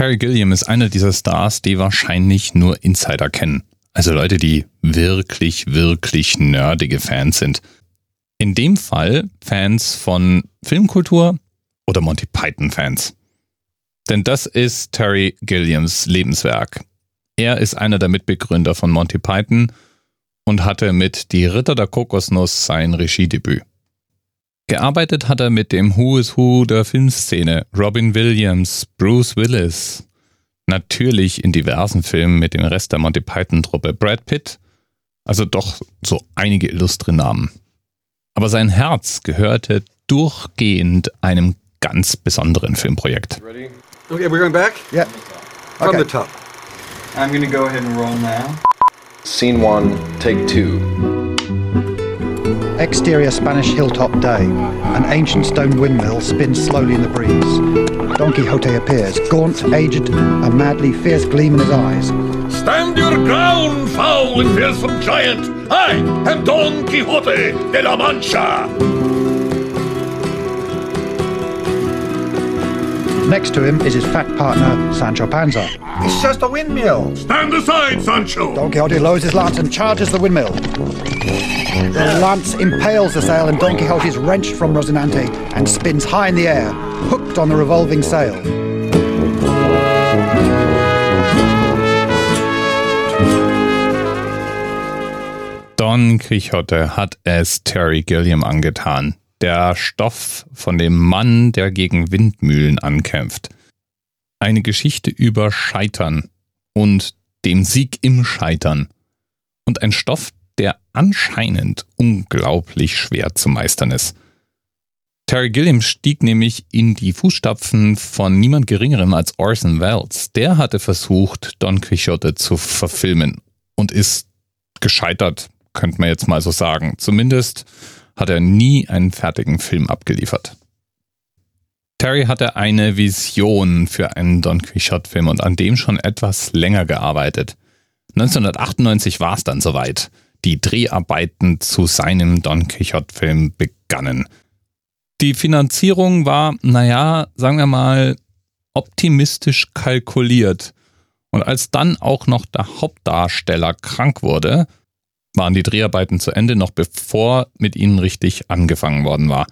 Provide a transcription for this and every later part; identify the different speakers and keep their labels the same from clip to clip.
Speaker 1: Terry Gilliam ist einer dieser Stars, die wahrscheinlich nur Insider kennen. Also Leute, die wirklich, wirklich nerdige Fans sind. In dem Fall Fans von Filmkultur oder Monty Python Fans. Denn das ist Terry Gilliams Lebenswerk. Er ist einer der Mitbegründer von Monty Python und hatte mit Die Ritter der Kokosnuss sein Regiedebüt. Gearbeitet hat er mit dem Who is Who der Filmszene, Robin Williams, Bruce Willis, natürlich in diversen Filmen mit dem Rest der Monty Python-Truppe, Brad Pitt, also doch so einige illustre Namen. Aber sein Herz gehörte durchgehend einem ganz besonderen Filmprojekt.
Speaker 2: Ready? Okay, we're going back?
Speaker 3: Yeah.
Speaker 2: From
Speaker 3: Okay.
Speaker 2: the top.
Speaker 4: I'm gonna go ahead and roll now.
Speaker 5: Scene one, take two.
Speaker 3: Exterior Spanish hilltop day. An ancient stone windmill spins slowly in the breeze. Don Quixote appears, gaunt, aged, a madly fierce gleam in his eyes.
Speaker 6: Stand your ground, foul and fearsome giant! I am Don Quixote de la Mancha!
Speaker 3: Next to him is his fat partner, Sancho Panza.
Speaker 2: It's just a windmill.
Speaker 6: Stand aside, Sancho!
Speaker 3: Don Quixote lowers his lance and charges the windmill. The lance impales the sail, and Don Quixote is wrenched from Rosinante and spins high in the air, hooked on the revolving sail.
Speaker 1: Don Quixote hat es Terry Gilliam angetan. Der Stoff von dem Mann, der gegen Windmühlen ankämpft. Eine Geschichte über Scheitern und dem Sieg im Scheitern. Und ein Stoff, der anscheinend unglaublich schwer zu meistern ist. Terry Gilliam stieg nämlich in die Fußstapfen von niemand Geringerem als Orson Welles. Der hatte versucht, Don Quixote zu verfilmen und ist gescheitert, könnte man jetzt mal so sagen. Zumindest hat er nie einen fertigen Film abgeliefert. Terry hatte eine Vision für einen Don Quixote-Film und an dem schon etwas länger gearbeitet. 1998 war es dann soweit. Die Dreharbeiten zu seinem Don Quixote-Film begannen. Die Finanzierung war, naja, sagen wir mal, optimistisch kalkuliert. Und als dann auch noch der Hauptdarsteller krank wurde, waren die Dreharbeiten zu Ende, noch bevor mit ihnen richtig angefangen worden war.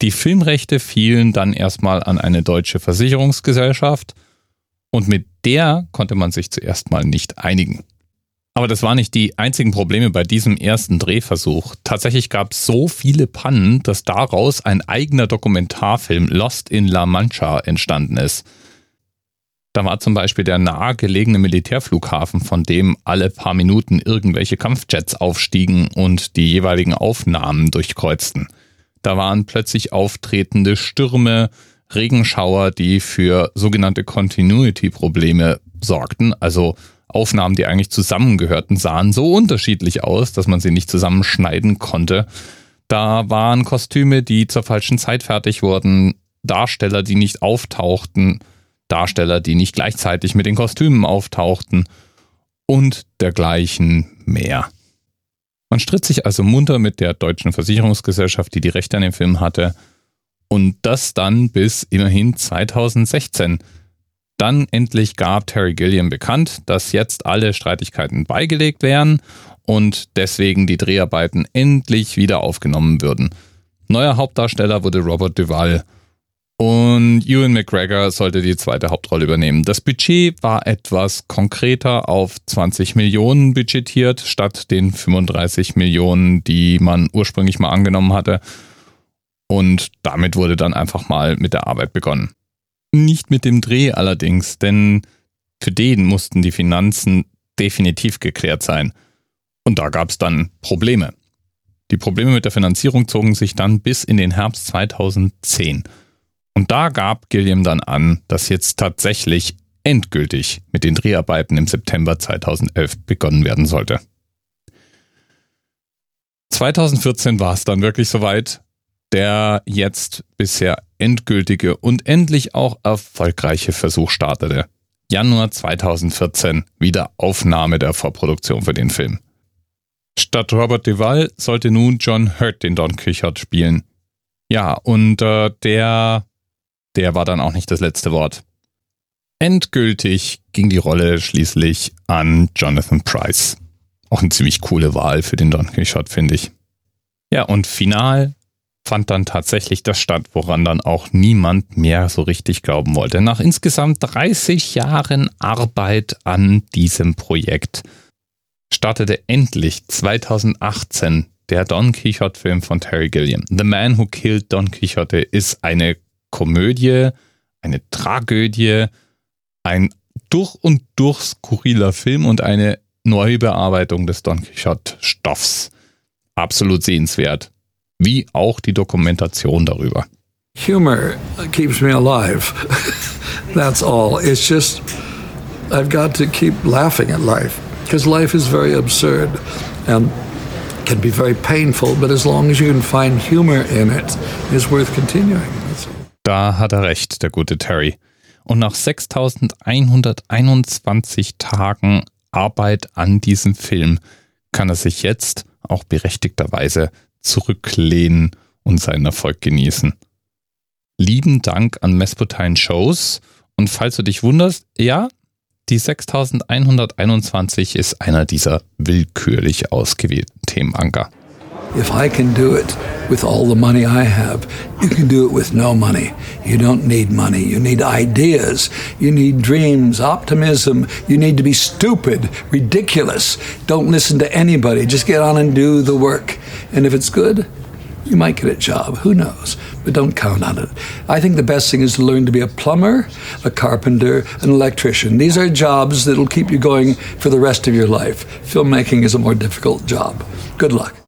Speaker 1: Die Filmrechte fielen dann erstmal an eine deutsche Versicherungsgesellschaft und mit der konnte man sich zuerst mal nicht einigen. Aber das waren nicht die einzigen Probleme bei diesem ersten Drehversuch. Tatsächlich gab es so viele Pannen, dass daraus ein eigener Dokumentarfilm Lost in La Mancha entstanden ist. Da war zum Beispiel der nahegelegene Militärflughafen, von dem alle paar Minuten irgendwelche Kampfjets aufstiegen und die jeweiligen Aufnahmen durchkreuzten. Da waren plötzlich auftretende Stürme, Regenschauer, die für sogenannte Continuity-Probleme sorgten, also Aufnahmen, die eigentlich zusammengehörten, sahen so unterschiedlich aus, dass man sie nicht zusammenschneiden konnte. Da waren Kostüme, die zur falschen Zeit fertig wurden, Darsteller, die nicht auftauchten, Darsteller, die nicht gleichzeitig mit den Kostümen auftauchten und dergleichen mehr. Man stritt sich also munter mit der deutschen Versicherungsgesellschaft, die die Rechte an dem Film hatte, und das dann bis immerhin 2016. Dann endlich gab Terry Gilliam bekannt, dass jetzt alle Streitigkeiten beigelegt wären und deswegen die Dreharbeiten endlich wieder aufgenommen würden. Neuer Hauptdarsteller wurde Robert Duvall und Ewan McGregor sollte die zweite Hauptrolle übernehmen. Das Budget war etwas konkreter auf 20 Millionen budgetiert, statt den 35 Millionen, die man ursprünglich mal angenommen hatte. Und damit wurde dann einfach mal mit der Arbeit begonnen. Nicht mit dem Dreh allerdings, denn für den mussten die Finanzen definitiv geklärt sein. Und da gab es dann Probleme. Die Probleme mit der Finanzierung zogen sich dann bis in den Herbst 2010. Und da gab Gilliam dann an, dass jetzt tatsächlich endgültig mit den Dreharbeiten im September 2011 begonnen werden sollte. 2014 war es dann wirklich soweit. Der jetzt bisher endgültige und endlich auch erfolgreiche Versuch startete. Januar 2014 wieder Aufnahme der Vorproduktion für den Film. Statt Robert Duvall sollte nun John Hurt den Don Quixote spielen. Ja, und äh, der der war dann auch nicht das letzte Wort. Endgültig ging die Rolle schließlich an Jonathan Price. Auch eine ziemlich coole Wahl für den Don Quixote, finde ich. Ja, und final fand dann tatsächlich das statt, woran dann auch niemand mehr so richtig glauben wollte. Nach insgesamt 30 Jahren Arbeit an diesem Projekt startete endlich 2018 der Don Quixote-Film von Terry Gilliam. The Man Who Killed Don Quixote ist eine Komödie, eine Tragödie, ein durch und durch skurriler Film und eine Neubearbeitung des Don Quixote-Stoffs. Absolut sehenswert. Wie auch die Dokumentation darüber.
Speaker 7: Humor keeps me alive. That's all. It's just, I've got to keep laughing at life because life is very absurd and can be very painful, but as long as you can find humor in it, it's worth continuing.
Speaker 1: Da hat er recht, der gute Terry. Und nach 6121 Tagen Arbeit an diesem Film kann er sich jetzt auch berechtigterweise zurücklehnen und seinen Erfolg genießen. Lieben Dank an Messpotine Shows. Und falls du dich wunderst, ja, die 6121 ist einer dieser willkürlich ausgewählten Themenanker.
Speaker 7: If I can do it with all the money I have, you can do it with no money. You don't need money. You need ideas. You need dreams, optimism. You need to be stupid, ridiculous. Don't listen to anybody. Just get on and do the work. And if it's good, you might get a job. Who knows? But don't count on it. I think the best thing is to learn to be a plumber, a carpenter, an electrician. These are jobs that'll keep you going for the rest of your life. Filmmaking is a more difficult job. Good luck.